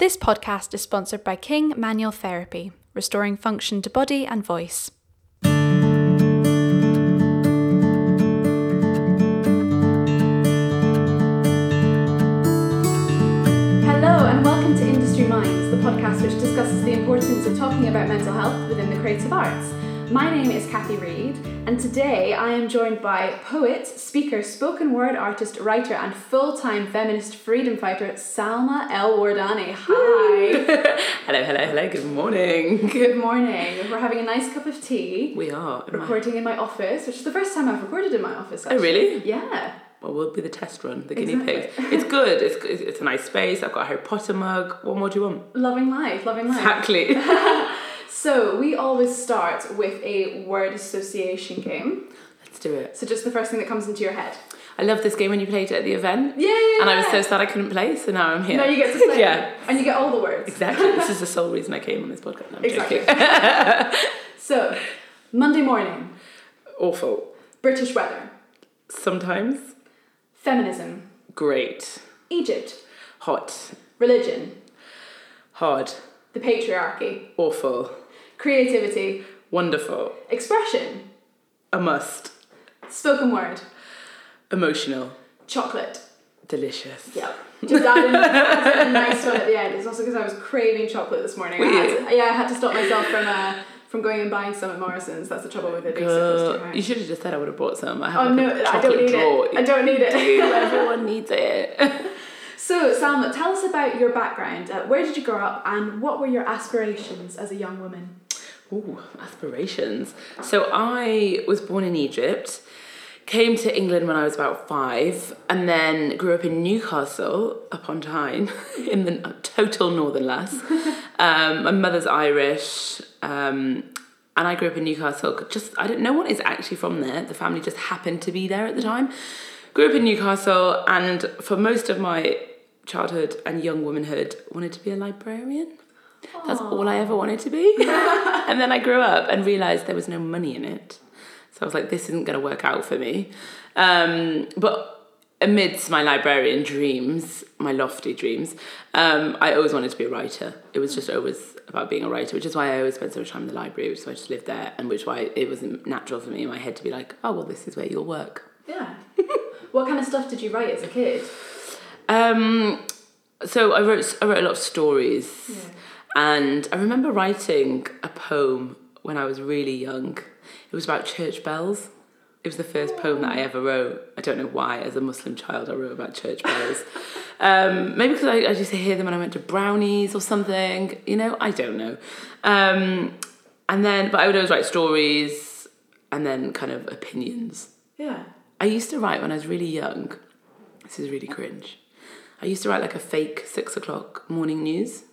This podcast is sponsored by King Manual Therapy, restoring function to body and voice. Hello, and welcome to Industry Minds, the podcast which discusses the importance of talking about mental health within the creative arts. My name is Cathy Reed, and today I am joined by poet, speaker, spoken word artist, writer, and full time feminist freedom fighter Salma El Wardany. Hi. hello, hello, hello. Good morning. Good morning. We're having a nice cup of tea. We are. I- Recording in my office, which is the first time I've recorded in my office. Oh, really? Yeah. Well, we'll be the test run, the guinea Exactly. pigs. It's good. It's. It's a nice space. I've got a Harry Potter mug. What more do you want? Loving life, loving life. Exactly. So, we always start with a word association game. Let's do it. So, just the first thing that comes into your head. I love this game when you played it at the event. Yeah, yeah, And I was so sad I couldn't play, so now I'm here. Now you get to play. Yeah. And you get all the words. Exactly. this is the sole reason I came on this podcast. No, Exactly. So, Monday morning, Awful. British weather, Sometimes feminism, great. Egypt, Hot. religion, Hard. the patriarchy, Awful. Creativity, Wonderful. expression, A must. spoken word, Emotional. chocolate. Delicious. Yeah. Just added a nice one at the end. It's also because I was craving chocolate this morning. I Were had you? to- yeah, I had to stop myself from uh, from going and buying some at Morrison's. That's the trouble with it being so close to your Girl, you should have just said I would have bought some. I have Oh like no, a I chocolate don't need drawer. it. I don't need it. Everyone needs it. So, Salma, tell us about your background. Uh, where did you grow up, and what were your aspirations as a young woman? Ooh, aspirations. So I was born in Egypt, came to England when I was about five, and then grew up in Newcastle upon Tyne, in the total northern lass. Um, my mother's Irish. Um, and I grew up in Newcastle. Just I don't. know what is actually from there. The family just happened to be there at the time. Grew up in Newcastle, and for most of my childhood and young womanhood, wanted to be a librarian. That's all I ever wanted to be. and then I grew up and realized there was no money in it. So I was like, this isn't going to work out for me. Um, but amidst my librarian dreams, my lofty dreams, um, I always wanted to be a writer. It was just always about being a writer, which is why I always spent so much time in the library, which is why I just lived there, and which is why it wasn't natural for me in my head to be like, oh, well, this is where you'll work. Yeah. what kind of stuff did you write as a kid? Um, so I wrote I wrote a lot of stories, and I remember writing a poem when I was really young. It was about church bells. It was the first poem that I ever wrote. I don't know why, as a Muslim child, I wrote about church bells. um, maybe because I, I used to hear them when I went to brownies or something. You know, I don't know. Um, and then, but I would always write stories, and then kind of opinions. Yeah. I used to write when I was really young. This is really cringe. I used to write like a fake six o'clock morning news.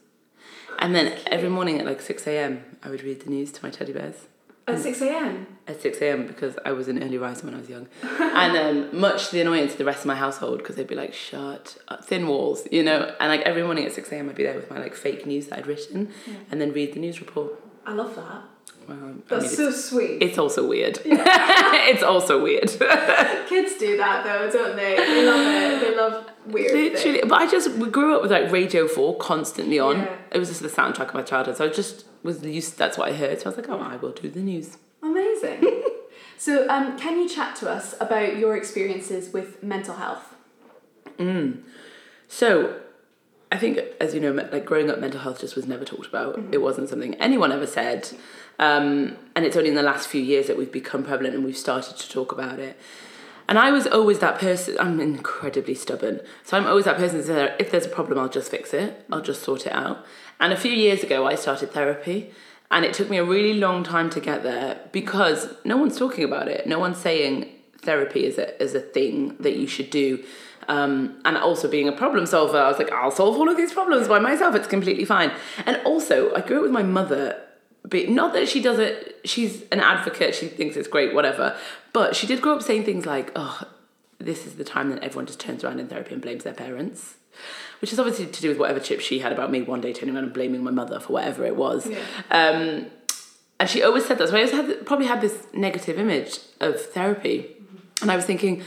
And then every morning at like 6 a.m., I would read the news to my teddy bears At 6 a.m. at 6 a.m. because I was an early riser when I was young. and um, much to the annoyance of the rest of my household because they'd be like, shut up, thin walls, you know? And like every morning at 6 a.m., I'd be there with my like fake news that I'd written and then read the news report. I love that. Well, I That's mean, so sweet. it's also weird. it's also weird. Kids do that though, don't they? They love it. They love weird Literally, things. but I just we grew up with like Radio Four constantly on. Yeah. It was just the soundtrack of my childhood, so I just was used. That's what I heard. So I was like, oh, I will do the news. Amazing. so, um, can you chat to us about your experiences with mental health? So, I think, as you know, like growing up, mental health just was never talked about. It wasn't something anyone ever said, um, and it's only in the last few years that we've become prevalent and we've started to talk about it. And I was always that person. I'm incredibly stubborn, so I'm always that person. That if there's a problem, I'll just fix it. I'll just sort it out. And a few years ago, I started therapy, and it took me a really long time to get there because no one's talking about it. No one's saying therapy is a is a thing that you should do. Um, and also being a problem solver, I was like, I'll solve all of these problems by myself. It's completely fine. And also, I grew up with my mother. But not that she does it. She's an advocate. She thinks it's great, whatever. But she did grow up saying things like, "Oh, this is the time that everyone just turns around in therapy and blames their parents," which is obviously to do with whatever chip she had about me one day turning around and blaming my mother for whatever it was. Yeah. Um, and she always said that. So I always had probably had this negative image of therapy, and I was thinking,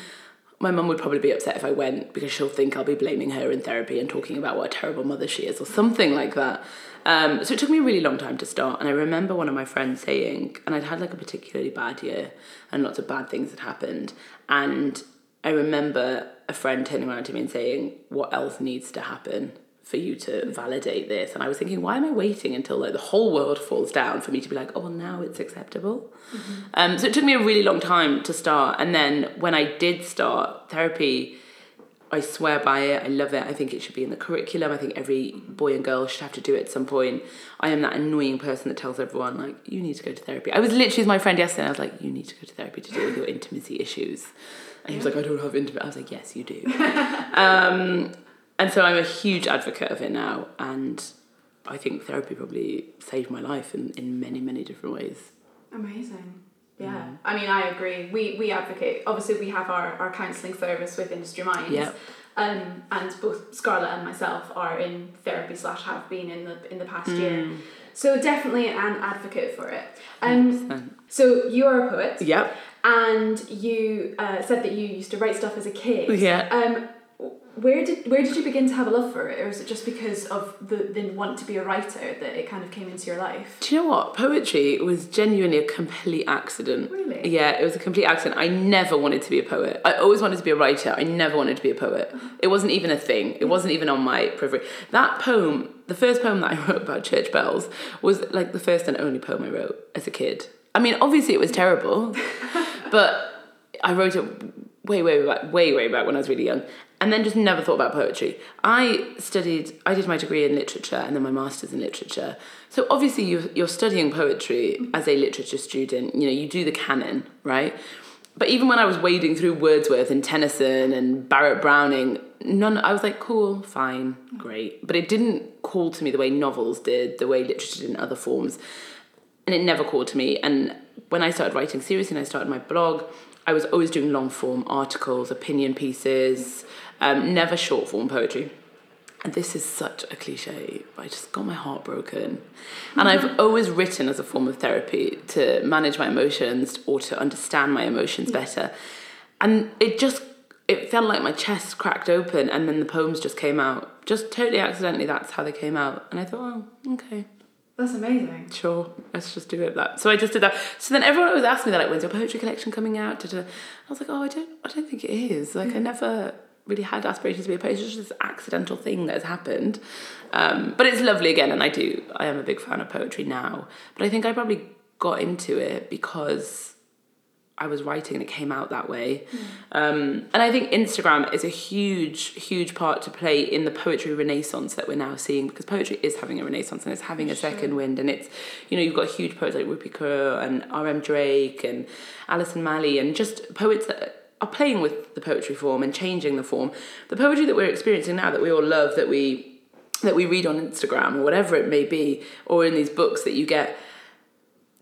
my mum would probably be upset if I went because she'll think I'll be blaming her in therapy and talking about what a terrible mother she is or something like that. Um, so it took me a really long time to start. And I remember one of my friends saying, and I'd had like a particularly bad year and lots of bad things had happened. And I remember a friend turning around to me and saying, What else needs to happen for you to validate this? And I was thinking, Why am I waiting until like the whole world falls down for me to be like, Oh, well, now it's acceptable? Mm-hmm. Um, so it took me a really long time to start. And then when I did start therapy, I swear by it. I love it. I think it should be in the curriculum. I think every boy and girl should have to do it at some point. I am that annoying person that tells everyone like you need to go to therapy. I was literally with my friend yesterday. And I was like, you need to go to therapy to deal with your intimacy issues. And he was like, I don't have intimate. I was like, yes, you do. um, and so I'm a huge advocate of it now, and I think therapy probably saved my life in, in many many different ways. Amazing. Yeah, mm. I mean, I agree. We we advocate. Obviously, we have our, our counselling service with Industry Minds. Yeah. Um, and both Scarlett and myself are in therapy slash have been in the in the past mm. year. So definitely an advocate for it. Um, so you are a poet. Yep. And you uh, said that you used to write stuff as a kid. Yeah. Um, where did where did you begin to have a love for it, or is it just because of the the want to be a writer that it kind of came into your life? Do you know what poetry was genuinely a complete accident? Really? Yeah, it was a complete accident. I never wanted to be a poet. I always wanted to be a writer. I never wanted to be a poet. It wasn't even a thing. It wasn't even on my periphery. That poem, the first poem that I wrote about church bells, was like the first and only poem I wrote as a kid. I mean, obviously it was terrible, but I wrote it way, way back, way, way back when I was really young, and then just never thought about poetry. I studied, I did my degree in literature and then my master's in literature. So obviously you, you're studying poetry as a literature student. You know, you do the canon, right? But even when I was wading through Wordsworth and Tennyson and Barrett Browning, none. I was like, cool, fine, great. But it didn't call to me the way novels did, the way literature did in other forms, and it never called to me. And when I started writing seriously and I started my blog, I was always doing long form articles, opinion pieces, um, never short form poetry. And this is such a cliche, but I just got my heart broken. And I've always written as a form of therapy to manage my emotions or to understand my emotions better. And it just it felt like my chest cracked open and then the poems just came out. Just totally accidentally that's how they came out. And I thought, oh, okay. That's amazing. Sure, let's just do it. That so I just did that. So then everyone always asked me that, like, when's your poetry collection coming out? I was like, oh, I don't, I don't think it is. Like, I never really had aspirations to be a poet. It's just this accidental thing that has happened. Um, but it's lovely again, and I do. I am a big fan of poetry now. But I think I probably got into it because I was writing and it came out that way. Mm. Um, and I think Instagram is a huge, huge part to play in the poetry renaissance that we're now seeing because poetry is having a renaissance and it's having a sure. second wind. And it's, you know, you've got huge poets like Rupi Kaur and R.M. Drake and Alison Malee and just poets that are playing with the poetry form and changing the form. The poetry that we're experiencing now that we all love, that we that we read on Instagram or whatever it may be, or in these books that you get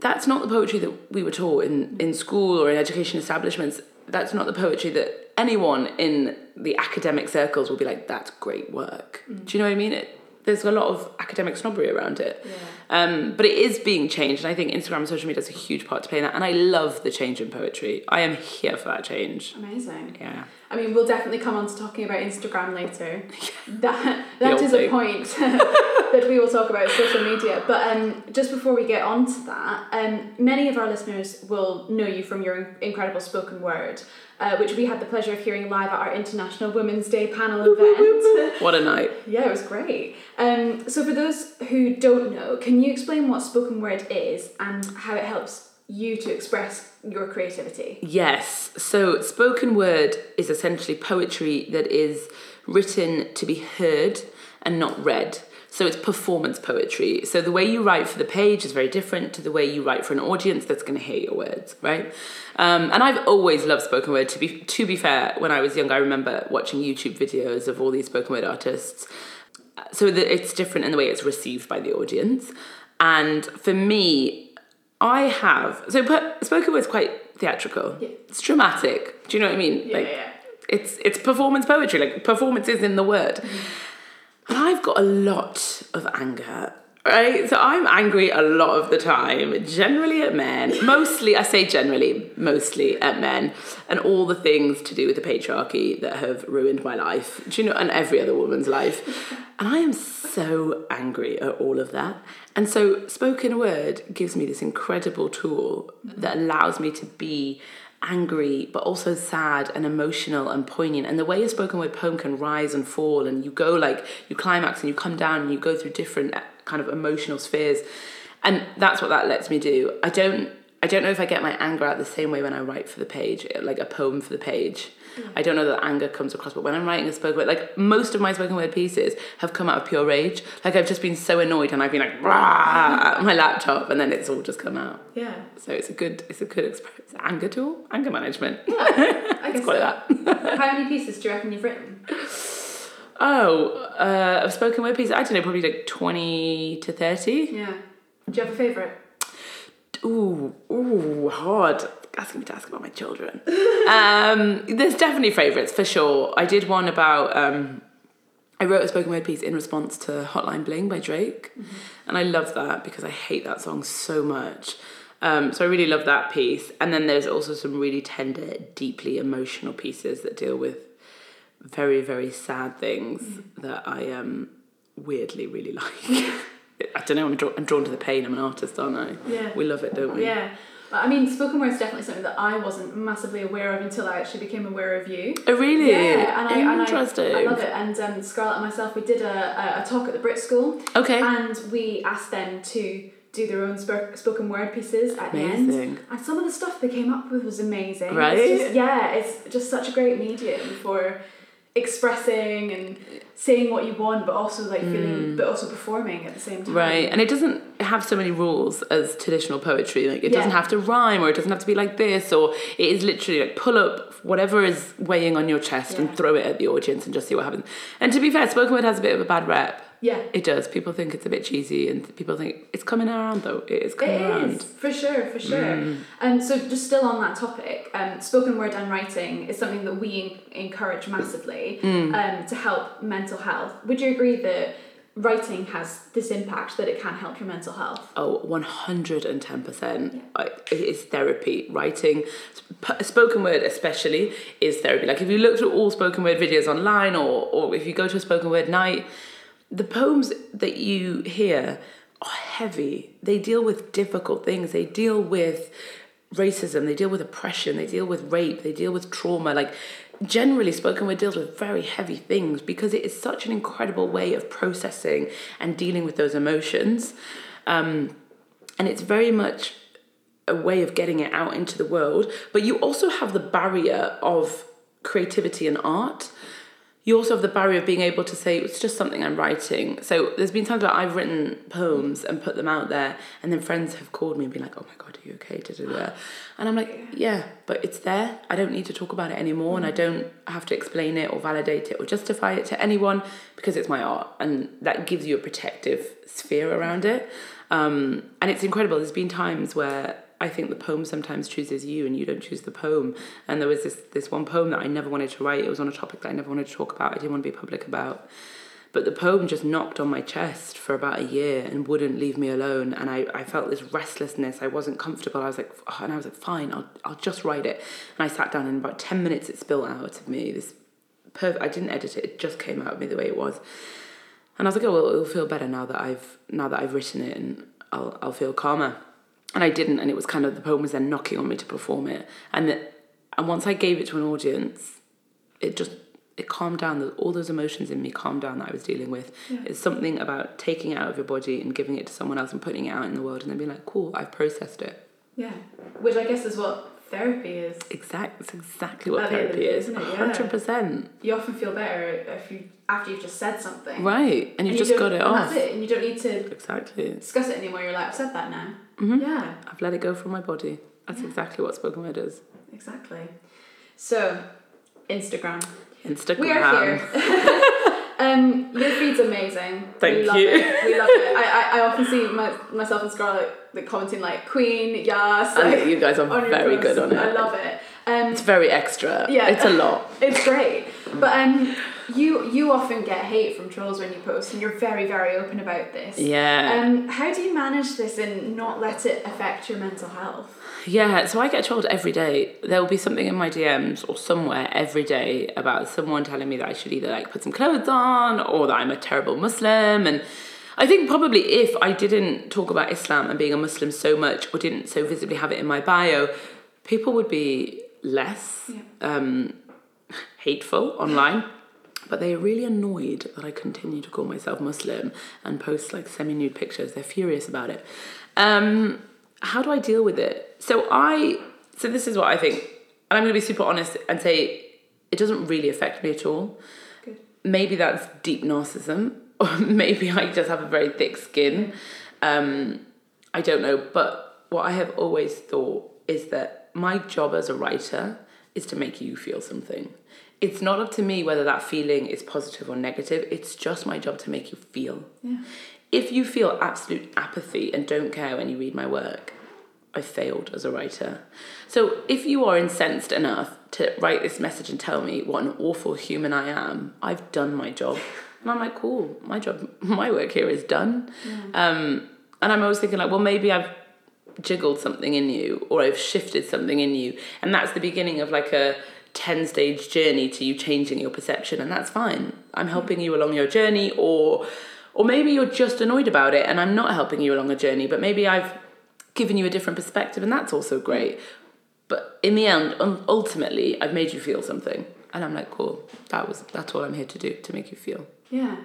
that's not the poetry that we were taught in, in school or in education establishments. That's not the poetry that anyone in the academic circles will be like, that's great work. Mm. Do you know what I mean? It, there's a lot of academic snobbery around it. Yeah. Um, but it is being changed, and I think Instagram and social media is a huge part to play in that. And I love the change in poetry. I am here for that change. Amazing. Yeah. I mean, we'll definitely come on to talking about Instagram later. that that is a point that we will talk about social media. But um, just before we get on to that, um, many of our listeners will know you from your incredible spoken word uh, which we had the pleasure of hearing live at our International Women's Day panel event. what a night! yeah, it was great. Um, so, for those who don't know, can you explain what spoken word is and how it helps you to express your creativity? Yes. So, spoken word is essentially poetry that is written to be heard and not read. So it's performance poetry. So the way you write for the page is very different to the way you write for an audience that's going to hear your words, right? Um, and I've always loved spoken word. To be to be fair, when I was young, I remember watching YouTube videos of all these spoken word artists. So that it's different in the way it's received by the audience. And for me, I have so spoken word is quite theatrical. Yeah. It's dramatic. Do you know what I mean? Yeah, like, yeah. It's it's performance poetry. Like performance is in the word. Mm-hmm. I've got a lot of anger right? So I'm angry a lot of the time, generally at men. Mostly, I say generally, mostly at men, and all the things to do with the patriarchy that have ruined my life, do you know, and every other woman's life. And I am so angry at all of that. And so, spoken word gives me this incredible tool that allows me to be angry but also sad and emotional and poignant. And the way a spoken word poem can rise and fall and you go like you climax and you come down and you go through different uh, kind of emotional spheres. And that's what that lets me do. I don't i don't know if i get my anger out the same way when i write for the page like a poem for the page I don't know that anger comes across, but when I'm writing a spoken word, like most of my spoken word pieces have come out of pure rage. Like I've just been so annoyed and I've been like rah at my laptop, and then it's all just come out. Yeah. So it's a good, it's a good experience. Anger tool, anger management. I guess Call it that. How many pieces do you reckon you've written? Oh, uh, of spoken word pieces, I don't know, probably like twenty to thirty. Yeah. Do you have a favourite? Ooh, ooh, hard. Asking me to ask about my children. um, there's definitely favourites for sure. I did one about. Um, I wrote a spoken word piece in response to Hotline Bling by Drake, and I love that because I hate that song so much. Um, so I really love that piece. And then there's also some really tender, deeply emotional pieces that deal with very, very sad things that I um, weirdly really like. I don't know. I'm, draw- I'm drawn to the pain. I'm an artist, aren't I? Yeah. We love it, don't we? Yeah. I mean, spoken word is definitely something that I wasn't massively aware of until I actually became aware of you. Oh, really? Yeah, and I, and I- Interesting. I, love it. And um, Scarlett and myself, we did a, a, talk at the Brit School, Okay. and we asked them to do their own sp- spoken word pieces at the end. Amazing. And some of the stuff they came up with was amazing. Right? It's just, yeah, it's just such a great medium for expressing and saying what you want, but also like feeling, but also performing at the same time. Mm. Right, and it doesn't have so many rules as traditional poetry. Like it doesn't have to rhyme, or it doesn't have to be like this, or it is literally like pull up whatever is weighing on your chest Yeah. and throw it at the audience and just see what happens. And to be fair, spoken word has a bit of a bad rep. Yeah. It does. People think it's a bit cheesy, and people think it's coming around though. It is coming It around. is for sure, for sure. Mm. And so, just still on that topic, um, spoken word and writing is something that we encourage massively Mm. um, to help mental health. Would you agree that writing has this impact that it can help your mental health? Oh, 110%. I- It's therapy. Writing, spoken word especially, is therapy. Like if you look through all spoken word videos online or, or if you go to a spoken word night, the poems that you hear are heavy. They deal with difficult things. They deal with racism, they deal with oppression, they deal with rape, they deal with trauma. Like generally spoken word deals with very heavy things because it is such an incredible way of processing and dealing with those emotions. Um, and it's very much a way of getting it out into the world. But you also have the barrier of creativity and art. You also have the barrier of being able to say it's just something I'm writing. So there's been times where I've written poems and put them out there, and then friends have called me and been like, "Oh my god, are you okay?" Da, da, da. And I'm like, "Yeah, but it's there. I don't need to talk about it anymore, and I don't have to explain it or validate it or justify it to anyone because it's my art, and that gives you a protective sphere around it." Um, and it's incredible. There's been times where I think the poem sometimes chooses you and you don't choose the poem. And there was this this one poem that I never wanted to write. It was on a topic that I never wanted to talk about. I didn't want to be public about. But the poem just knocked on my chest for about a year and wouldn't leave me alone. And I, I felt this restlessness. I wasn't comfortable. I was like, oh, and I was like, fine, I'll, I'll just write it. And I sat down and in about 10 minutes it spilled out of me. This perfect, I didn't edit it. It just came out of me the way it was. And I was like, oh, well, it'll feel better now that I've, now that I've written it and I'll, I'll feel calmer and I didn't, and it was kind of the poem was then knocking on me to perform it, and that, and once I gave it to an audience, it just it calmed down. All those emotions in me calmed down that I was dealing with. It's something about taking it out of your body and giving it to someone else and putting it out in the world, and then being like, cool, I've processed it. Yeah. Which I guess is what therapy is. Exactly, it's exactly what At the end of therapy the is. isn't it? Yeah. hundred percent. You often feel better if you after you've just said something. Right, and you've you just got it off. That's it, and you don't need to Exactly. discuss it anymore. You're like, I've said that now. Mhm. Yeah, I've let it go from my body. That's exactly what spoken word is. exactly. So, Instagram. Instagram. We are here. um, your feed's amazing. Thank we love you. It. We love it. I, I, I often see my, myself and Scarlett like, commenting like Queen, yes. Like, you guys are very good on it. I love it. Um, It's very extra. Yeah. It's a lot. it's great. But um, You you often get hate from trolls when you post, and you're very very open about this. Yeah. Um, how do you manage this and not let it affect your mental health? Yeah, so I get trolled every day. There will be something in my DMs or somewhere every day about someone telling me that I should either like put some clothes on or that I'm a terrible Muslim. And I think probably if I didn't talk about Islam and being a Muslim so much or didn't so visibly have it in my bio, people would be less Yeah. um, hateful online. But they are really annoyed that I continue to call myself Muslim and post like semi nude pictures. They're furious about it. Um, how do I deal with it? So I, so this is what I think, and I'm going to be super honest and say it doesn't really affect me at all. Good. Maybe that's deep narcissism, or maybe I just have a very thick skin. Um, I don't know, but what I have always thought is that my job as a writer is to make you feel something. It's not up to me whether that feeling is positive or negative. It's just my job to make you feel. Yeah. If you feel absolute apathy and don't care when you read my work, I failed as a writer. So if you are incensed enough to write this message and tell me what an awful human I am, I've done my job. And I'm like, cool, my job, my work here is done. Um, and I'm always thinking like, well, maybe I've jiggled something in you or I've shifted something in you. And that's the beginning of like a 10 stage journey to you changing your perception. And that's fine. I'm helping you along your journey or or maybe you're just annoyed about it and I'm not helping you along a journey, but maybe I've given you a different perspective and that's also great. But in the end, ultimately, I've made you feel something. And I'm like, cool, that was that's all I'm here to do, to make you feel. Yeah.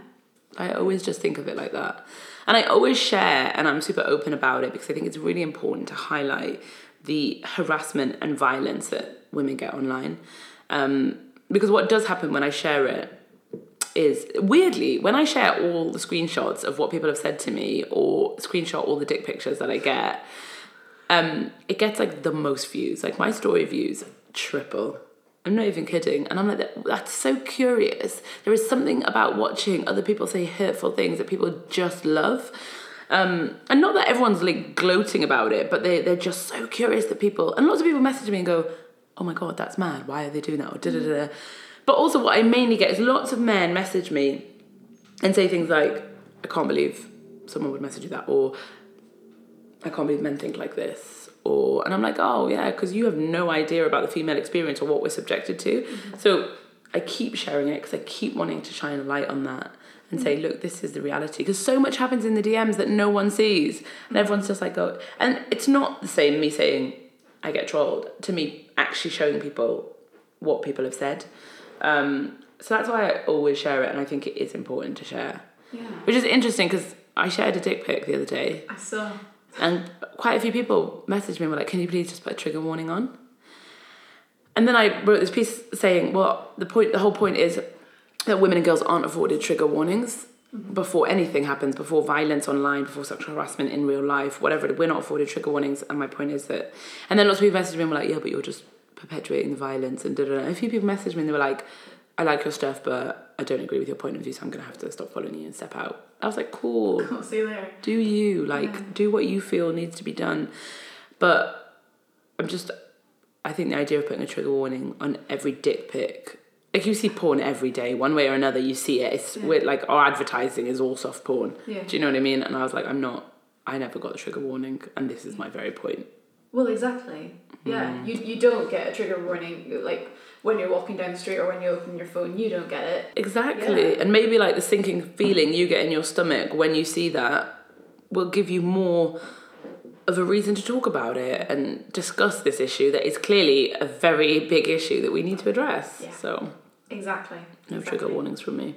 I always just think of it like that. And I always share, and I'm super open about it because I think it's really important to highlight the harassment and violence that women get online. Um, because what does happen when I share it is weirdly, when I share all the screenshots of what people have said to me or screenshot all the dick pictures that I get, um, it gets like the most views. Like my story views triple. I'm not even kidding. And I'm like, that's so curious. There is something about watching other people say hurtful things that people just love. Um, and not that everyone's like gloating about it, but they, they're just so curious that people, and lots of people message me and go, oh my God, that's mad. Why are they doing that? Or da mm. da da. But also, what I mainly get is lots of men message me and say things like, I can't believe someone would message you that, or I can't believe men think like this. Or and I'm like, oh yeah, because you have no idea about the female experience or what we're subjected to. Mm-hmm. So I keep sharing it because I keep wanting to shine a light on that and say, mm. look, this is the reality. Because so much happens in the DMs that no one sees, and mm. everyone's just like, oh, and it's not the same me saying I get trolled to me actually showing people what people have said. Um, so that's why I always share it, and I think it is important to share. Yeah. Which is interesting because I shared a dick pic the other day, I saw. and quite a few people messaged me and were like, "Can you please just put a trigger warning on?" And then I wrote this piece saying, "Well, the point, the whole point is that women and girls aren't afforded trigger warnings before anything happens, before violence online, before sexual harassment in real life, whatever. We're not afforded trigger warnings." And my point is that, and then lots of people messaged me and were like, "Yeah, but you're just perpetuating the violence." And da da. A few people messaged me and they were like, "I like your stuff, but I don't agree with your point of view, so I'm gonna have to stop following you and step out." I was like, "Cool." I'll see you later. do you like Yeah. do what you feel needs to be done but i'm just i think the idea of putting a trigger warning on every dick pic like you see porn every day one way or another you see it it's Yeah. with like our advertising is all soft porn Yeah. do you know what i mean and i was like i'm not i never got the trigger warning and this is my very point Well, exactly. Yeah. Mm. You you don't get a trigger warning like when you're walking down the street or when you open your phone. You don't get it. exactly Yeah. and maybe like the sinking feeling you get in your stomach when you see that will give you more of a reason to talk about it and discuss this issue that is clearly a very big issue that we need to address. Yeah. So, Exactly. no exactly. trigger warnings from me.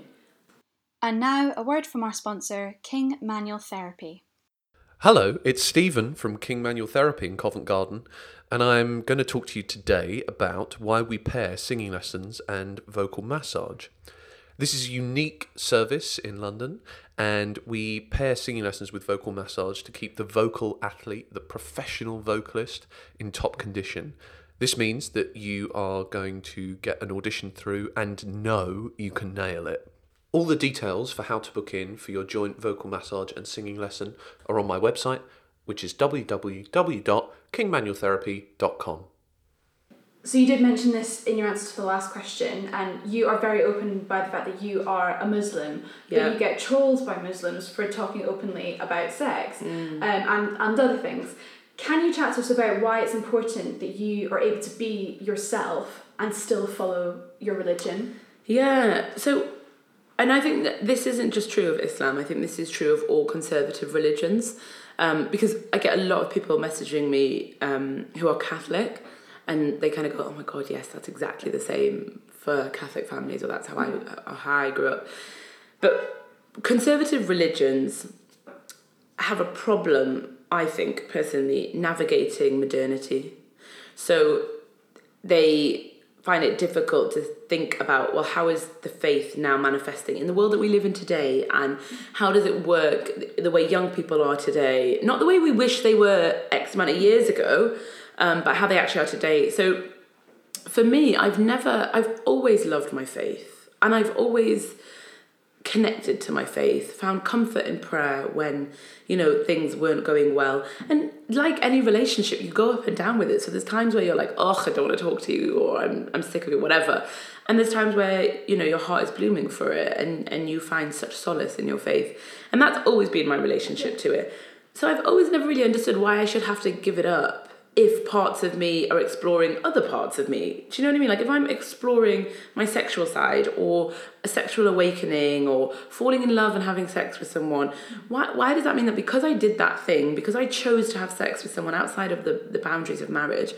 And now, a word from our sponsor, King Manual Therapy. Hello, it's Stephen from King Manual Therapy in Covent Garden, and I'm going to talk to you today about why we pair singing lessons and vocal massage. This is a unique service in London, and we pair singing lessons with vocal massage to keep the vocal athlete, the professional vocalist, in top condition. This means that you are going to get an audition through and know you can nail it. All the details for how to book in for your joint vocal massage and singing lesson are on my website, which is www.kingmanualtherapy.com. so you did mention this in your answer to the last question, and you are very open by the fact that you are a Muslim, but Yeah. you get trolled by Muslims for talking openly about sex Mm. um, and, and other things. Can you chat to us about why it's important that you are able to be yourself and still follow your religion? Yeah. So, and I think that this isn't just true of Islam. I think this is true of all conservative religions, um, because I get a lot of people messaging me um, who are Catholic, and they kind of go, "Oh my God, yes, that's exactly the same for Catholic families, or that's how I how I grew up." But conservative religions have a problem, I think personally, navigating modernity. So they find it difficult to think about well how is the faith now manifesting in the world that we live in today? And how does it work the way young people are today? Not the way we wish they were x amount of years ago um, but how they actually are today. So for me i've never i've always loved my faith. And i've always connected to my faith, found comfort in prayer when, you know, things weren't going well. And like any relationship, you go up and down with it. So there's times where you're like, oh, I don't want to talk to you or I'm, I'm sick of it, whatever. And there's times where, you know, your heart is blooming for it and, and you find such solace in your faith. And that's always been my relationship to it. So I've always never really understood why I should have to give it up if parts of me are exploring other parts of me. Do you know what I mean? Like if I'm exploring my sexual side or a sexual awakening or falling in love and having sex with someone, why, why does that mean that because I did that thing, because I chose to have sex with someone outside of the, the boundaries of marriage,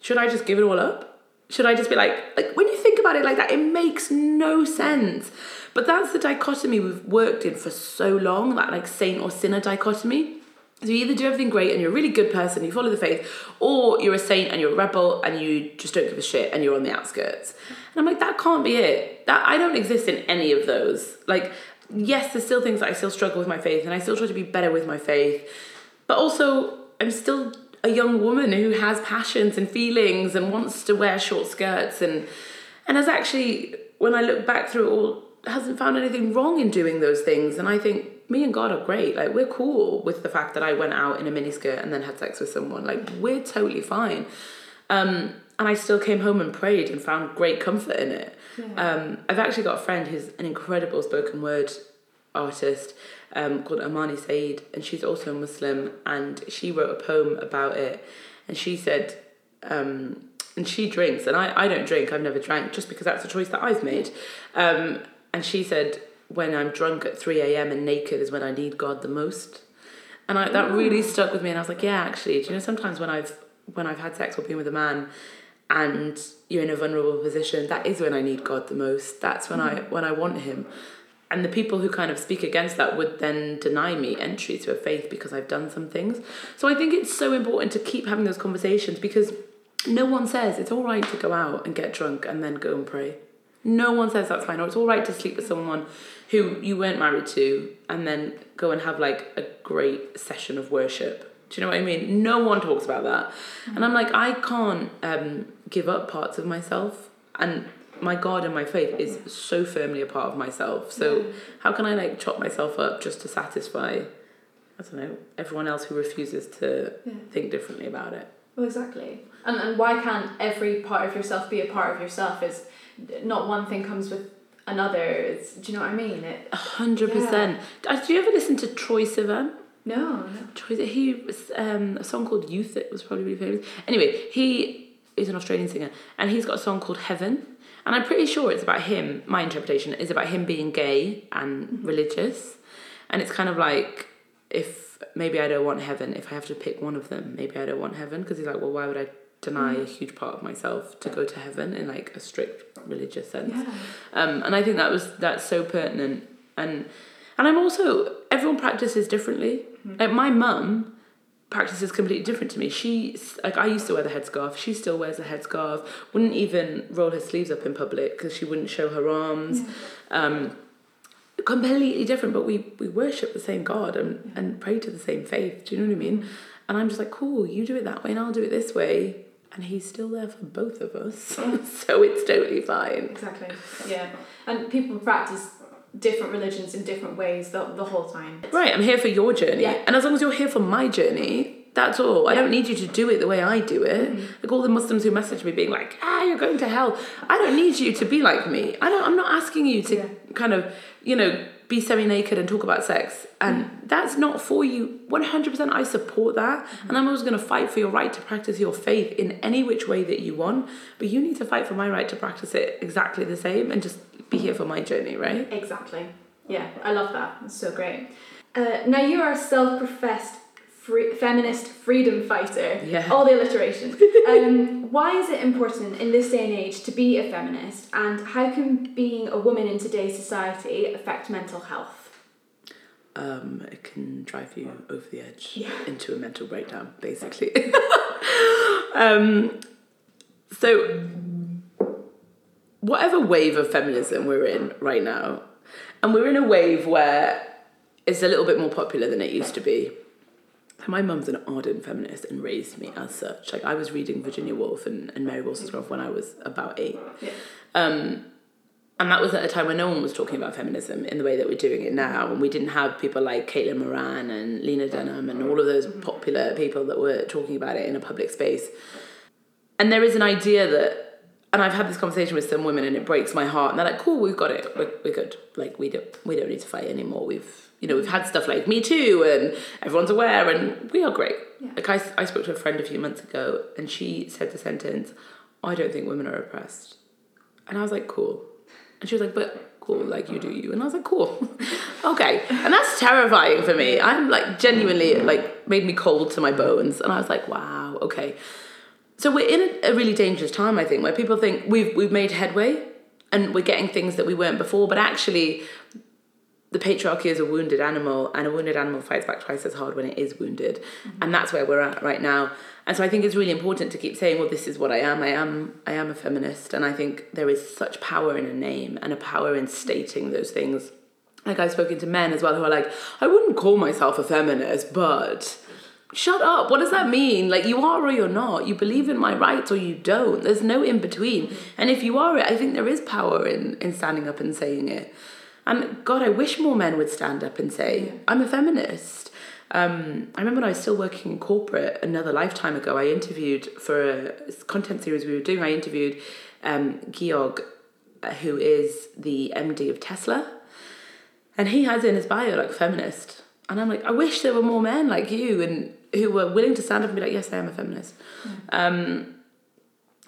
should I just give it all up? Should I just be like, like when you think about it like that, it makes no sense. But that's the dichotomy we've worked in for so long, that like saint or sinner dichotomy. So you either do everything great and you're a really good person, you follow the faith, or you're a saint and you're a rebel and you just don't give a shit and you're on the outskirts. And I'm like, that can't be it. That I don't exist in any of those. Like, yes, there's still things that I still struggle with my faith and I still try to be better with my faith. But also I'm still a young woman who has passions and feelings and wants to wear short skirts and and has actually when I look back through it all hasn't found anything wrong in doing those things and I think me and God are great. Like we're cool with the fact that I went out in a miniskirt and then had sex with someone. Like we're totally fine. Um and I still came home and prayed and found great comfort in it. Um I've actually got a friend who's an incredible spoken word artist um, called Amani Saeed, and she's also a Muslim, and she wrote a poem about it, and she said, um, and she drinks, and I, I don't drink, I've never drank, just because that's a choice that I've made, um, and she said, when I'm drunk at 3 a.m. and naked is when I need God the most, and I, that really stuck with me, and I was like, yeah, actually, do you know, sometimes when I've when I've had sex or been with a man, and you're in a vulnerable position, that is when I need God the most. That's when I when I want Him and the people who kind of speak against that would then deny me entry to a faith because I've done some things. So I think it's so important to keep having those conversations because no one says it's all right to go out and get drunk and then go and pray. No one says that's fine, or it's all right to sleep with someone who you weren't married to and then go and have like a great session of worship. Do you know what I mean? No one talks about that. And I'm like, I can't um, give up parts of myself. And my God and my faith is so firmly a part of myself. So how can I like chop myself up just to satisfy, I don't know, everyone else who refuses to Yeah. think differently about it? Well, exactly. And, and why can't every part of yourself be a part of yourself? Is not one thing comes with another. It's, do you know what I mean? It, A hundred percent. Uh, Do you ever listen to Troye Sivan? no, no. Troye, he was um, a song called Youth. It was probably really famous. Anyway, he is an Australian singer, and he's got a song called Heaven. And I'm pretty sure it's about him. My interpretation is about him being gay and religious, and it's kind of like if maybe I don't want heaven. If I have to pick one of them, maybe I don't want heaven because he's like, well, why would I deny a huge part of myself to go to heaven in like a strict religious sense? Yeah. um, and I think that was that's so pertinent and and I'm also everyone practices differently. Like my mum practices completely different to me. She like I used to wear the headscarf. She still wears the headscarf. Wouldn't even roll her sleeves up in public because she wouldn't show her arms. Um, completely different, but we we worship the same God and and pray to the same faith. Do you know what I mean? And I'm just like, cool. You do it that way, and I'll do it this way. And he's still there for both of us, so it's totally fine. Exactly. Yeah. And people practice different religions in different ways the, the whole time. Right, I'm here for your journey. Yeah. And as long as you're here for my journey, That's all. I don't need you to do it the way I do it. Like all the Muslims who message me being like, ah, you're going to hell. I don't need you to be like me. I don't I'm not asking you to Yeah. kind of, you know, be semi-naked and talk about sex. And that's not for you. 100% I support that. And I'm always going to fight for your right to practice your faith in any which way that you want. But you need to fight for my right to practice it exactly the same and just be here for my journey, right? Exactly. Yeah, I love that. It's so great. Uh, now you are a self-professed free, feminist freedom fighter. Yeah. All the alliteration. um, why is it important in this day and age to be a feminist, and how can being a woman in today's society affect mental health? um, it can drive you over the edge Yeah. into a mental breakdown, basically. um, so, whatever wave of feminism we're in right now, and we're in a wave where it's a little bit more popular than it used to be. My mum's an ardent feminist and raised me as such. Like I was reading Virginia Woolf and, and Mary Wollstonecraft when I was about eight. Yeah. Um, and that was at a time when no one was talking about feminism in the way that we're doing it now. And we didn't have people like Caitlin Moran and Lena Dunham and all of those popular people that were talking about it in a public space. And there is an idea that, and I've had this conversation with some women and it breaks my heart. And they're like, cool, we've got it. We're, we're good. Like, we don't, we don't need to fight anymore. We've, you know, we've had stuff like Me Too and everyone's aware and we are great. Yeah. Like, I, I spoke to a friend a few months ago and she said the sentence, I don't think women are oppressed. And I was like, cool. And she was like, but cool, like you do you. And I was like, cool. okay. And that's terrifying for me. I'm like genuinely like made me cold to my bones. And I was like, wow, okay. So we're in a really dangerous time, I think, where people think we've we've made headway and we're getting things that we weren't before, but actually the patriarchy is a wounded animal and a wounded animal fights back twice as hard when it is wounded. Mm-hmm. And that's where we're at right now. And so i think it's really important to keep saying well this is what i am. I am i am a feminist. And i think there is such power in a name and a power in stating those things. Like i've spoken to men as well who are like i wouldn't call myself a feminist but shut up. What does that mean? Like you are or you're not. You believe in my rights or you don't. There's no in between. Mm-hmm. And if you are it i think there is power in in standing up and saying it and God, I wish more men would stand up and say, I'm a feminist. Um, I remember when I was still working in corporate another lifetime ago, I interviewed for a content series we were doing, I interviewed um, Georg, uh, who is the MD of Tesla. And he has in his bio like feminist. And I'm like, I wish there were more men like you and who were willing to stand up and be like, yes, I am a feminist. Um,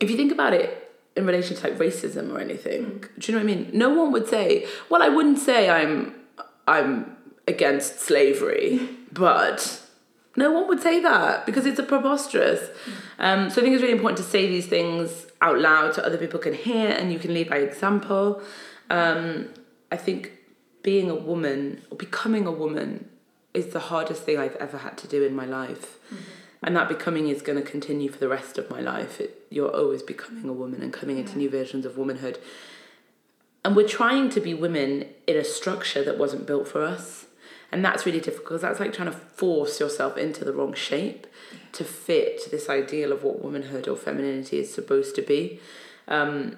if you think about it in relation to like racism or anything, do you know what I mean? No one would say, well, I wouldn't say I'm I'm against slavery, but no one would say that because it's a preposterous. Um, so I think it's really important to say these things out loud so other people can hear and you can lead by example. Um, I think being a woman or becoming a woman is the hardest thing I've ever had to do in my life. And that becoming is going to continue for the rest of my life. It, you're always becoming a woman and coming into new versions of womanhood. And we're trying to be women in a structure that wasn't built for us. And that's really difficult that's like trying to force yourself into the wrong shape to fit this ideal of what womanhood or femininity is supposed to be. Um,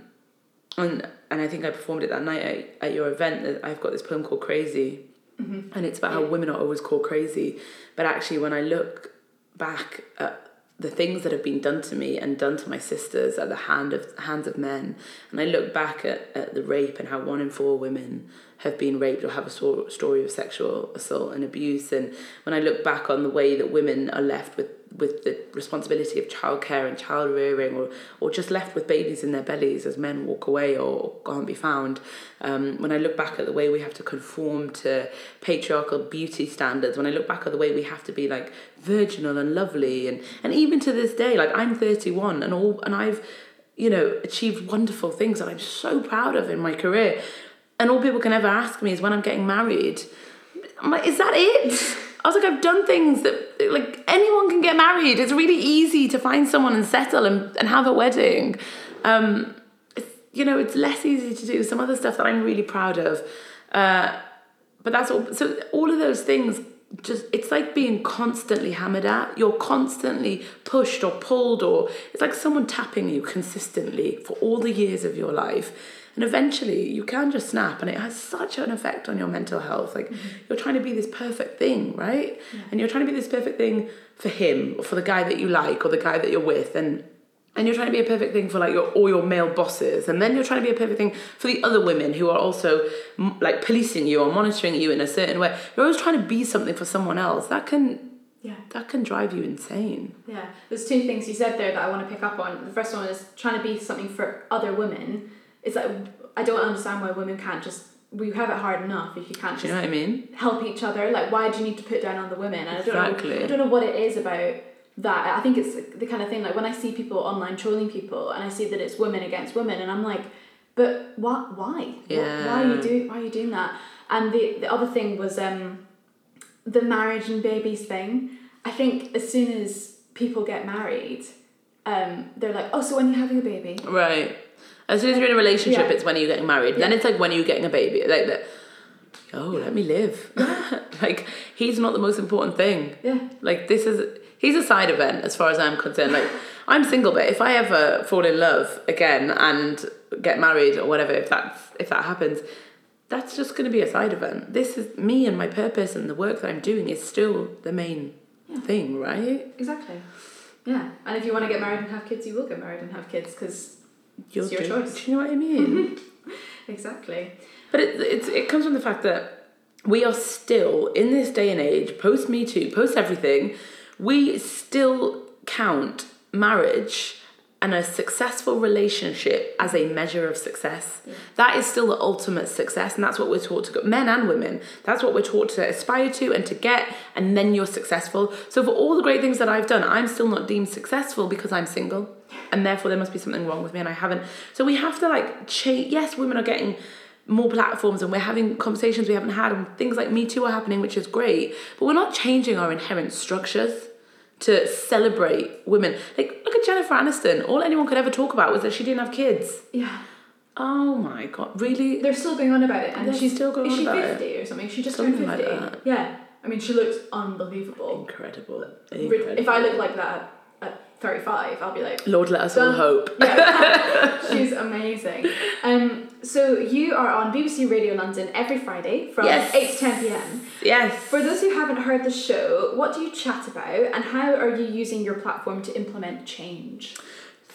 and and I think I performed it that night at, at your event. That I've got this poem called Crazy, and it's about how women are always called crazy, but actually when I look back at the things that have been done to me and done to my sisters at the hand of hands of men, and I look back at, at the rape and how one in four women have been raped or have a story of sexual assault and abuse, and when I look back on the way that women are left with with the responsibility of childcare and child rearing, or or just left with babies in their bellies as men walk away or can't be found. Um, when I look back at the way we have to conform to patriarchal beauty standards, when I look back at the way we have to be like virginal and lovely, and and even to this day, like I'm thirty one and all, and I've you know achieved wonderful things that I'm so proud of in my career, and all people can ever ask me is when I'm getting married. I'm like, is that it? I was like, I've done things that, like, anyone can get married. It's really easy to find someone and settle and, and have a wedding. Um, it's, you know, it's less easy to do some other stuff that I'm really proud of. Uh, but that's all. So all of those things, just it's like being constantly hammered at. You're constantly pushed or pulled, or it's like someone tapping you consistently for all the years of your life. And eventually you can just snap and it has such an effect on your mental health. Like mm-hmm. you're trying to be this perfect thing, right? And you're trying to be this perfect thing for him or for the guy that you like or the guy that you're with and and you're trying to be a perfect thing for like your all your male bosses and then you're trying to be a perfect thing for the other women who are also m- like policing you or monitoring you in a certain way you're always trying to be something for someone else that can Yeah. that can drive you insane Yeah, there's two things you said there that I want to pick up on. The first one is trying to be something for other women. It's like I don't understand why women can't just. We have it hard enough if you can't do you just know what i mean help each other. Like, why do you need to put down on the women? And I don't Exactly. know. I don't know what it is about that. I think it's the kind of thing like when I see people online trolling people and I see that it's women against women, and I'm like, but what? Why? What- why are you doing? Why are you doing that? And the the other thing was um, the marriage and babies thing. I think as soon as people get married, um, they're like, oh, so when you're having a baby? right as soon as you're in a relationship Yeah. it's when are you're getting married then it's like when are you're getting a baby like that oh let me live like he's not the most important thing Yeah. Like this is he's a side event as far as I'm concerned. Like I'm single, but if I ever fall in love again and get married or whatever, if that's if that happens, that's just gonna be a side event. This is me and my purpose and the work that I'm doing is still the main thing, right? Exactly. Yeah, and if you want to get married and have kids, you will get married and have kids because You're It's your choice. Do you know what I mean? exactly. But it, it's, it comes from the fact that we are still, in this day and age, post Me Too, post everything, we still count marriage and a successful relationship as a measure of success. That is still the ultimate success, and that's what we're taught to go, men and women, that's what we're taught to aspire to and to get, and then you're successful. So, for all the great things that I've done, I'm still not deemed successful because I'm single, and therefore there must be something wrong with me, and I haven't. So, we have to like change. Yes, women are getting more platforms and we're having conversations we haven't had and things like me too are happening which is great but we're not changing our inherent structures to celebrate women like look at jennifer aniston all anyone could ever talk about was that she didn't have kids Yeah, oh my god really they're still going on about it, and she's still going on she about it. fifty or something? She just Something turned like fifty. that. Yeah, I mean, she looks unbelievable. incredible, incredible. If I look like that at thirty-five, I'll be like, lord let us all hope yeah, she's amazing. Um, so you are on BBC Radio London every Friday from Yes. eight to ten pm. yes For those who haven't heard the show, what do you chat about, and how are you using your platform to implement change?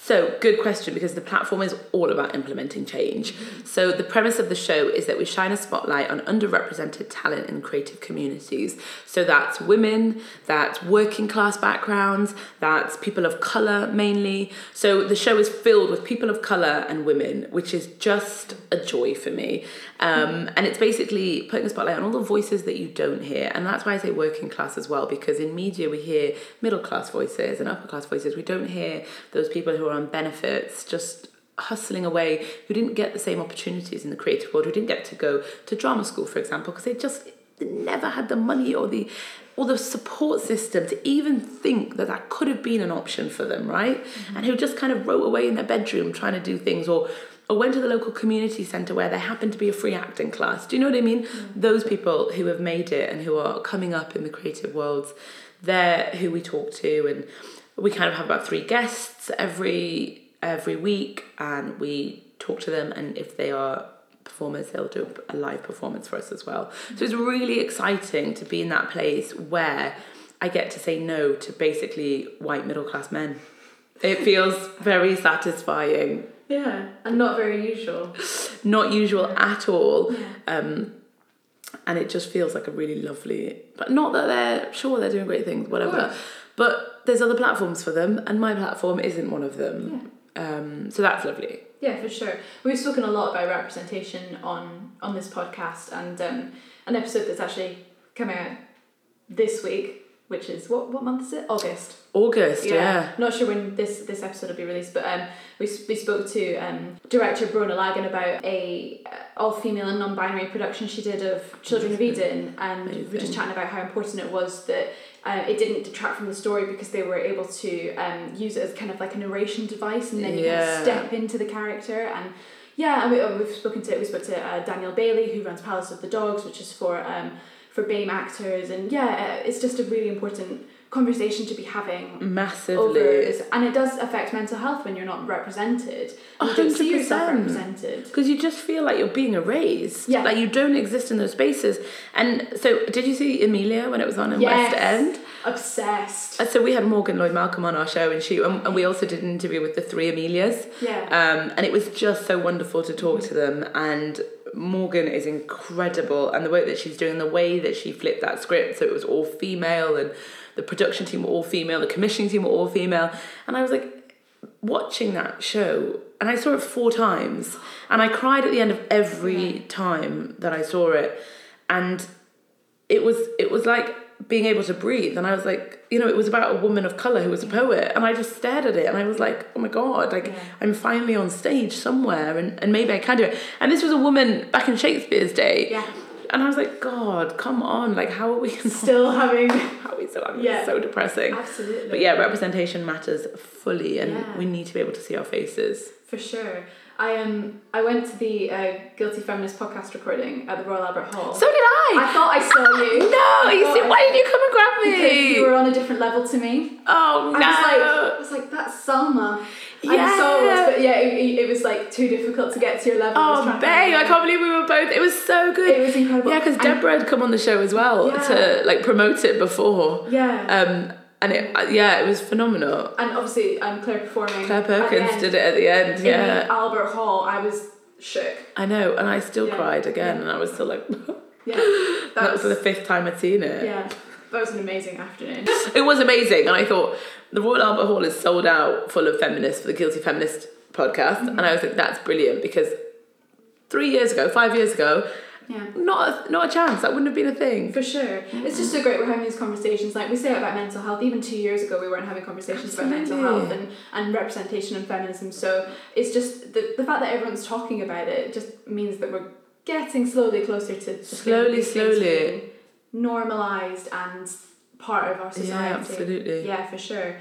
So, good question because the platform is all about implementing change. So, the premise of the show is that we shine a spotlight on underrepresented talent in creative communities. So, that's women, that's working class backgrounds, that's people of colour mainly. So, the show is filled with people of colour and women, which is just a joy for me. Um, and it's basically putting a spotlight on all the voices that you don't hear. And that's why I say working class as well, because in media we hear middle class voices and upper class voices. We don't hear those people who are on benefits just hustling away, who didn't get the same opportunities in the creative world, who didn't get to go to drama school, for example, because they just never had the money or the or the support system to even think that that could have been an option for them, right? Mm-hmm. And who just kind of wrote away in their bedroom trying to do things or or went to the local community centre where there happened to be a free acting class. Do you know what I mean? Mm-hmm. Those people who have made it and who are coming up in the creative worlds, they're who we talk to and we kind of have about three guests every every week and we talk to them and if they are performers they'll do a live performance for us as well so it's really exciting to be in that place where i get to say no to basically white middle class men it feels very satisfying Yeah, and not very usual. not usual at all Yeah. um and it just feels like a really lovely but not that they're sure they're doing great things whatever. But there's other platforms for them and my platform isn't one of them. Um so that's lovely. Yeah, for sure. We've spoken a lot about representation on on this podcast, and um, an episode that's actually coming out this week, which is what what month is it? August. august yeah, Not sure when this this episode will be released, but um, we we spoke to um director Bronagh Lagan about a uh, all female and non binary production she did of Children of Eden, and we were just chatting about how important it was that. Uh, it didn't detract from the story because they were able to um, use it as kind of like a narration device and then you Yeah. step into the character and yeah and we, uh, we've spoken to we spoke to uh, Daniel Bailey who runs Palace of the Dogs which is for um, for BAME actors, and yeah, uh, it's just a really important conversation to be having Massively. over and it does affect mental health when you're not represented. You don't see yourself 100%. represented. Because you just feel like you're being erased. Yeah. Like you don't exist in those spaces. And so, did you see Emilia when it was on in West End? obsessed. Uh, So we had Morgan Lloyd Malcolm on our show, and she and, and we also did an interview with the three Emilias. Yeah. Um, and it was just so wonderful to talk to them. And Morgan is incredible, and the work that she's doing, the way that she flipped that script, so it was all female, and the production team were all female, the commissioning team were all female, and I was like watching that show, and I saw it four times, and I cried at the end of every time that I saw it, and it was it was like being able to breathe and i was like you know it was about a woman of color who was a poet and i just stared at it and i was like oh my god like Yeah. i'm finally on stage somewhere and, and maybe i can do it and this was a woman back in shakespeare's day Yeah. and i was like god come on like how are we Still having how are we still having Yeah. so depressing absolutely. but yeah representation matters fully and Yeah. we need to be able to see our faces For sure. I um I went to the uh, Guilty Feminist podcast recording at the Royal Albert Hall. so did i, I thought I saw you. no I you see why didn't you come and grab me Because you were on a different level to me. oh no I was like, I was like, that's Salma. And Yeah. so it was, but yeah, it, it- it was like too difficult to get to your level. Oh, babe, I can't believe we were both. It was so good. It was incredible. Yeah, because And- Deborah had come on the show as well Yeah. to like promote it before. Yeah. Um, and it, uh, yeah, it was phenomenal. and obviously, I'm Clare performing. Clare Perkins did it at the end. In Yeah, Albert Hall, I was shook. I know, and I still Yeah. cried again, Yeah. and I was still like, Yeah. that, That, was, was, the fifth time I'd seen it. yeah. That was an amazing afternoon. It was amazing, and I thought the Royal Albert Hall is sold out full of feminists for the Guilty Feminist podcast, Mm-hmm. and I was like, that's brilliant because three years ago, five years ago, Yeah. not a, not a chance. That wouldn't have been a thing. For sure. It's just so great we're having these conversations. Like we say about mental health, even two years ago we weren't having conversations about mental health and, and representation and feminism. So it's just the, the fact that everyone's talking about it just means that we're getting slowly closer to Slowly, slowly. normalized and part of our society. Yeah, absolutely. Yeah, for sure.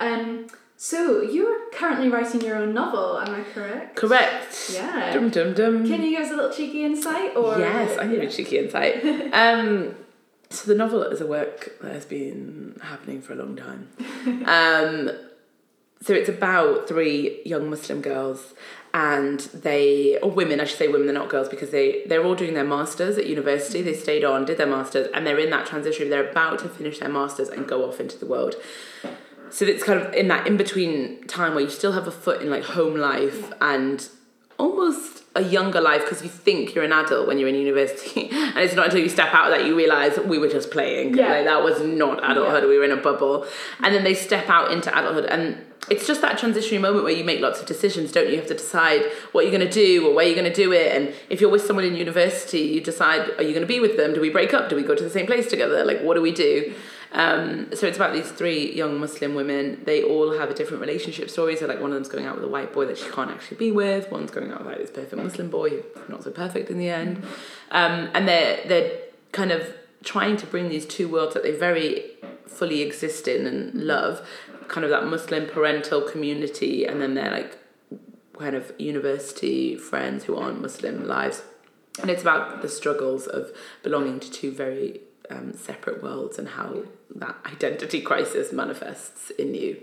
Um so you're currently writing your own novel, am I correct? Correct. Yeah. Dum dum dum. Can you give us a little cheeky insight or yes, I need Yeah. a cheeky insight. um, so the novel is a work that has been happening for a long time. Um, so it's about three young Muslim girls, and they or women, I should say women, they're not girls because they they're all doing their masters at university. They stayed on, did their masters, and they're in that transition. They're about to finish their masters and go off into the world. So it's kind of in that in between time where you still have a foot in like home life and almost a younger life because you think you're an adult when you're in university and it's not until you step out that you realize we were just playing. Yeah. like that was not adulthood. We were in a bubble. And then they step out into adulthood and it's just that transitionary moment where you make lots of decisions don't you? You have to decide what you're going to do or where you're going to do it and if you're with someone in university you decide are you going to be with them? Do we break up? Do we go to the same place together? Like what do we do um, so it's about these three young Muslim women. They all have a different relationship story. So like one of them's going out with a white boy that she can't actually be with. One's going out with like this perfect Muslim boy, who's not so perfect in the end. Um, and they're they're kind of trying to bring these two worlds that they very fully exist in and love, kind of that Muslim parental community, and then they're like kind of university friends who aren't Muslim lives. And it's about the struggles of belonging to two very um, separate worlds and how that identity crisis manifests in you.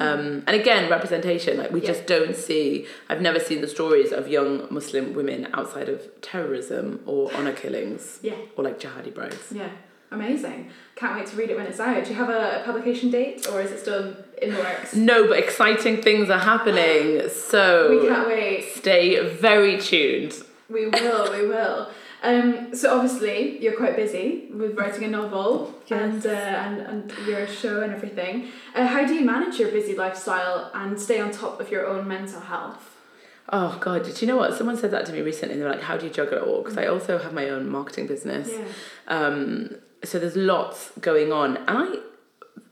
Um, and again, representation. Like we Yeah. just don't see. I've never seen the stories of young Muslim women outside of terrorism or honor killings yeah. or like jihadi brides. Yeah, amazing. Can't wait to read it when it's out. Do you have a publication date or is it still in the works? No, but exciting things are happening. So We can't wait. stay very tuned. We will, we will. Um, so obviously you're quite busy with writing a novel and, uh, and and your show and everything. Uh, how do you manage your busy lifestyle and stay on top of your own mental health? Oh God! Did you know what? Someone said that to me recently. They were like, "How do you juggle it all?" Because I also have my own marketing business. Yeah. Um, so there's lots going on, and I,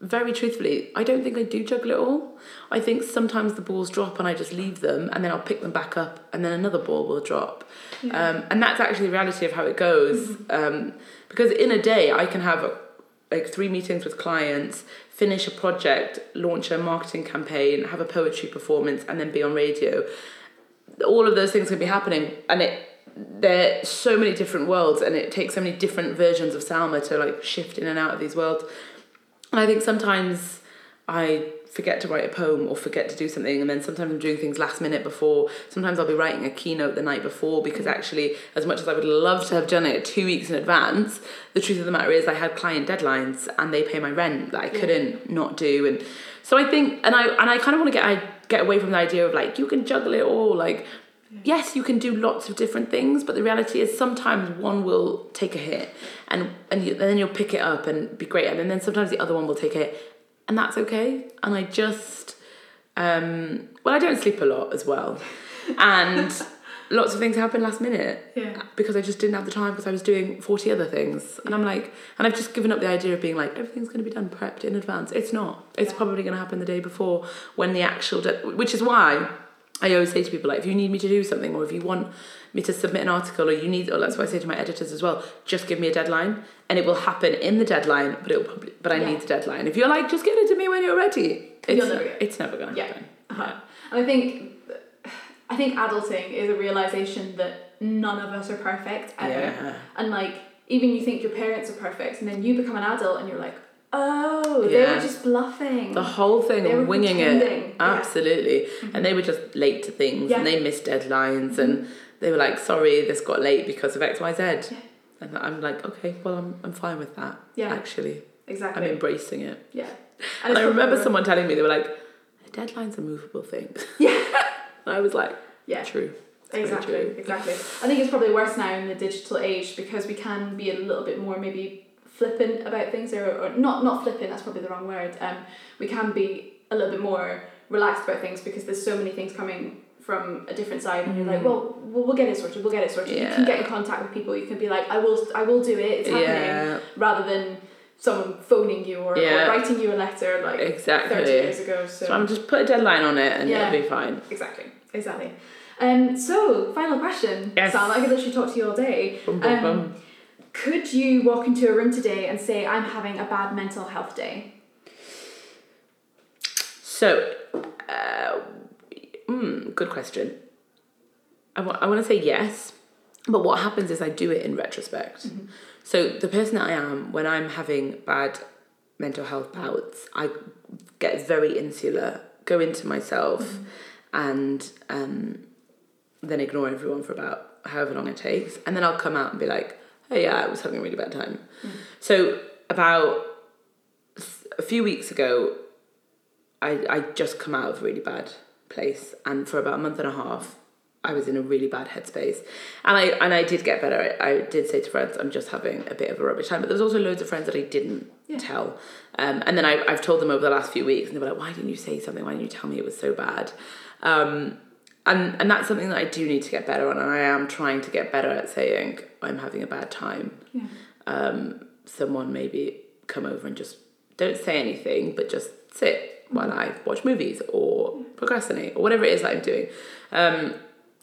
very truthfully, I don't think I do juggle it all. I think sometimes the balls drop and I just leave them, and then I'll pick them back up, and then another ball will drop. Um, and that's actually the reality of how it goes. Um, because in a day, I can have like three meetings with clients, finish a project, launch a marketing campaign, have a poetry performance, and then be on radio. All of those things can be happening, and it there are so many different worlds and it takes so many different versions of Salma to like shift in and out of these worlds. And I think sometimes I forget to write a poem or forget to do something and then sometimes I'm doing things last minute before. Sometimes I'll be writing a keynote the night before because mm. actually as much as I would love to have done it two weeks in advance, the truth of the matter is I had client deadlines and they pay my rent that I couldn't not do and so I think and I and I kind of want to get I get away from the idea of like you can juggle it all like yes you can do lots of different things but the reality is sometimes one will take a hit and and, you, and then you'll pick it up and be great and then sometimes the other one will take a hit and that's okay. And i just um well i don't sleep a lot as well. And lots of things happen last minute Yeah. because i just didn't have the time because i was doing 40 other things. And i'm like and i've just given up the idea of being like everything's going to be done prepped in advance. It's not. It's probably going to happen the day before when the actual de- which is why I always say to people like if you need me to do something or if you want me to submit an article or you need or that's what I say to my editors as well just give me a deadline and it will happen in the deadline but it'll probably but I Yeah. need the deadline if you're like just give it to me when you're ready it's, You'll never it's never gonna Yeah. happen Uh-huh. And I think, I think adulting is a realization that none of us are perfect ever. Yeah. And like, even you think your parents are perfect, and then you become an adult, and you're like, oh, they were just bluffing. the whole thing They were of winging pretending. it Yeah. absolutely and they were just late to things Yeah. and they missed deadlines and they were like sorry this got late because of xyz Yeah. And I'm like okay well I'm, I'm fine with that Yeah. actually exactly. I'm embracing it yeah. And, it's I remember someone telling me, they were like, deadline's a movable thing. Yeah. and I was like, Yeah. true. Very Exactly, true. exactly. I think it's probably worse now in the digital age because we can be a little bit more maybe flippant about things, or, or not not flippant. That's probably the wrong word. Um, we can be a little bit more relaxed about things because there's so many things coming from a different side, and you're like, well, we'll, we'll get it sorted. We'll get it sorted. You can Mm. Get in contact with people. You can be like, I will, I will do it. It's happening, Yeah, rather than someone phoning you or, Yeah. or writing you a letter like exactly. thirty years ago. So, So I'm just put a deadline on it and Yeah. it'll be fine. Exactly, exactly. Um, so, final question, Yes. Sam. I could literally talk to you all day. Um. Could you walk into a room today and say, I'm having a bad mental health day? So, uh, mm, good question. I I want to say yes, but what happens is I do it in retrospect. So, the person that I am, when I'm having bad mental health bouts, I get very insular, go into myself, and um, then ignore everyone for about however long it takes. And then I'll come out and be like, oh, yeah, I was having a really bad time. So, about a few weeks ago, I I just come out of a really bad place, and for about a month and a half, I was in a really bad headspace, and I and I did get better. I, I did say to friends, I'm just having a bit of a rubbish time, but there was also loads of friends that I didn't Yeah. tell, um, and then I I've told them over the last few weeks, and they were like, why didn't you say something? Why didn't you tell me it was so bad? Um, and and that's something that I do need to get better on, and I am trying to get better at saying I'm having a bad time. Yeah. Um, someone maybe come over and just don't say anything, but just sit while I watch movies or procrastinate or whatever it is that I'm doing. Um,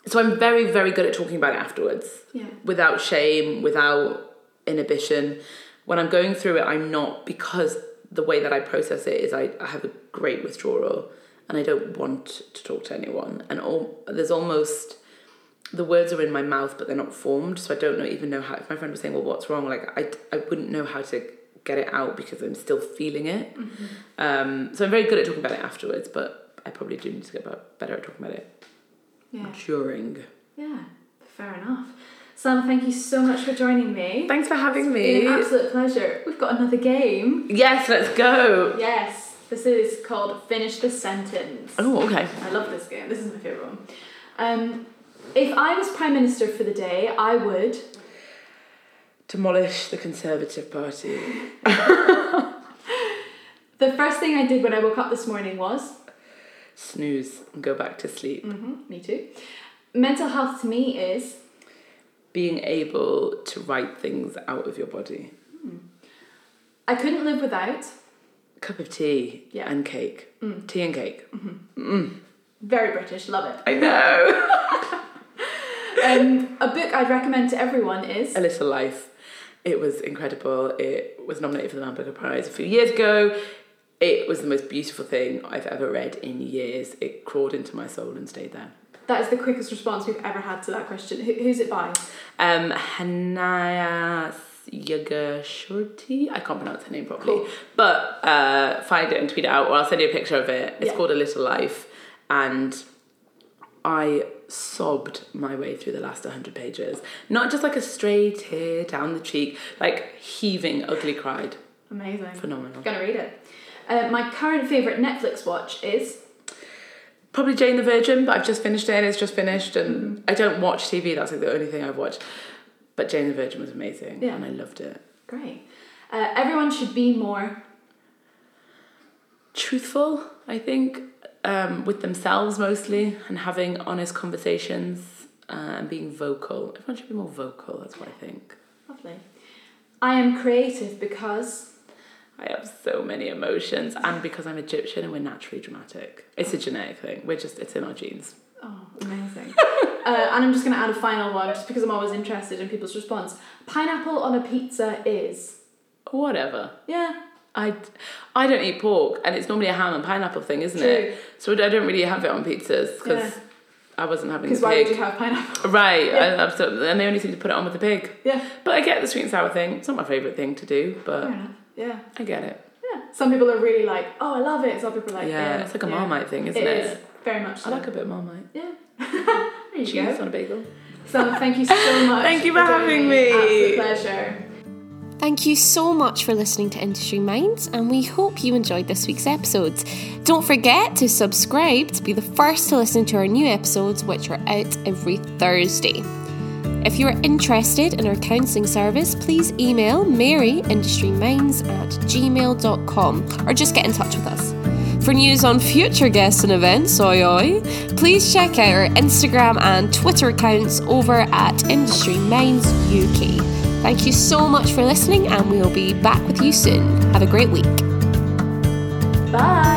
so I'm very very good at talking about it afterwards Yeah. without shame, without inhibition. When I'm going through it, I'm not because the way that I process it is I, I have a great withdrawal and I don't want to talk to anyone. And all, there's almost the words are in my mouth, but they're not formed. So I don't know even know how. If my friend was saying, "Well, what's wrong?" Like I, I wouldn't know how to get it out because I'm still feeling it. Um, so I'm very good at talking about it afterwards, but I probably do need to get better at talking about it Yeah. during. Yeah. Fair enough. Sam, thank you so much for joining me. Thanks for having It's me. been an absolute pleasure. We've got another game. Yes, let's go. Yes. This is called Finish the Sentence. Oh, okay. I love this game. This is my favourite one. Um, if I was Prime Minister for the day, I would. Demolish the Conservative Party. The first thing I did when I woke up this morning was. Snooze and go back to sleep. Mm-hmm, me too. Mental health to me is. Being able to write things out of your body. I couldn't live without. Cup of tea Yeah. and cake. Tea and cake. Very British, love it. I know. Um, a book I'd recommend to everyone is. A Little Life. It was incredible. It was nominated for the Man Booker Prize a few years ago. It was the most beautiful thing I've ever read in years. It crawled into my soul and stayed there. That is the quickest response we've ever had to that question. Who, who's it by? Um, Hanaya Yagashorty. I can't pronounce her name properly. Cool. But uh, find it and tweet it out, or I'll send you a picture of it. It's Yeah. called A Little Life. And I sobbed my way through the last 100 pages. Not just like a stray tear down the cheek, like heaving, ugly cried. Amazing. Phenomenal. Gonna read it. Uh, my current favourite Netflix watch is. Probably Jane the Virgin, but I've just finished it and it's just finished. And I don't watch TV, that's like the only thing I've watched. But Jane the Virgin was amazing Yeah. and I loved it. Great. Uh, everyone should be more. truthful, I think, um, with themselves mostly and having honest conversations uh, and being vocal. Everyone should be more vocal, that's what I think. Lovely. I am creative because. I have so many emotions and because I'm Egyptian and we're naturally dramatic. It's a genetic thing. We're just, it's in our genes. Oh, amazing. uh, and I'm just going to add a final one just because I'm always interested in people's response. Pineapple on a pizza is. Whatever. Yeah. I, I don't eat pork and it's normally a ham and pineapple thing, isn't True. it? So I don't really have it on pizzas because Yeah. I wasn't having Because why would you have pineapple? Right, Yeah. And they only seem to put it on with the pig. Yeah. But I get the sweet and sour thing. It's not my favourite thing to do, but. Yeah. I get it. Yeah. Some people are really like, oh, I love it. Some people are like, yeah, yeah. it's like a yeah. Marmite thing, isn't It it? is. Very much so. I like a bit of Marmite. Yeah. there you Cheese go. on a bagel. So thank you so much. Thank you for joining having me. Absolute pleasure. Thank you so much for listening to Industry Minds, and we hope you enjoyed this week's episodes. Don't forget to subscribe to be the first to listen to our new episodes, which are out every Thursday. If you are interested in our counselling service, please email maryindustryminds at gmail.com or just get in touch with us. For news on future guests and events, oi oi, please check out our Instagram and Twitter accounts over at Industry Minds UK. Thank you so much for listening, and we'll be back with you soon. Have a great week. Bye.